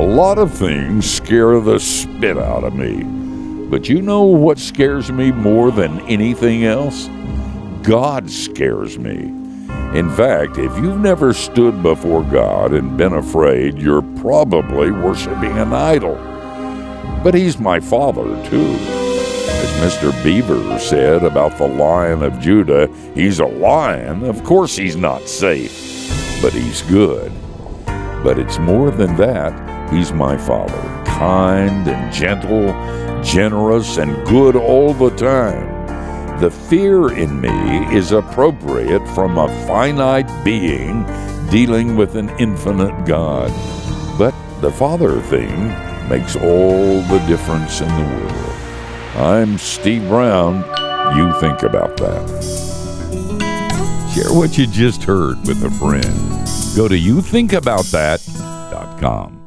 A lot of things scare the spit out of me. But you know what scares me more than anything else? God scares me. In fact, if you've never stood before God and been afraid, you're probably worshiping an idol. But He's my Father, too. As Mr. Beaver said about the Lion of Judah, he's a lion. Of course, he's not safe, but he's good. But it's more than that. He's my Father, kind and gentle generous, and good all the time. The fear in me is appropriate from a finite being dealing with an infinite God. But the Father thing makes all the difference in the world. I'm Steve Brown. You think about that. Share what you just heard with a friend. Go to youthinkaboutthat.com.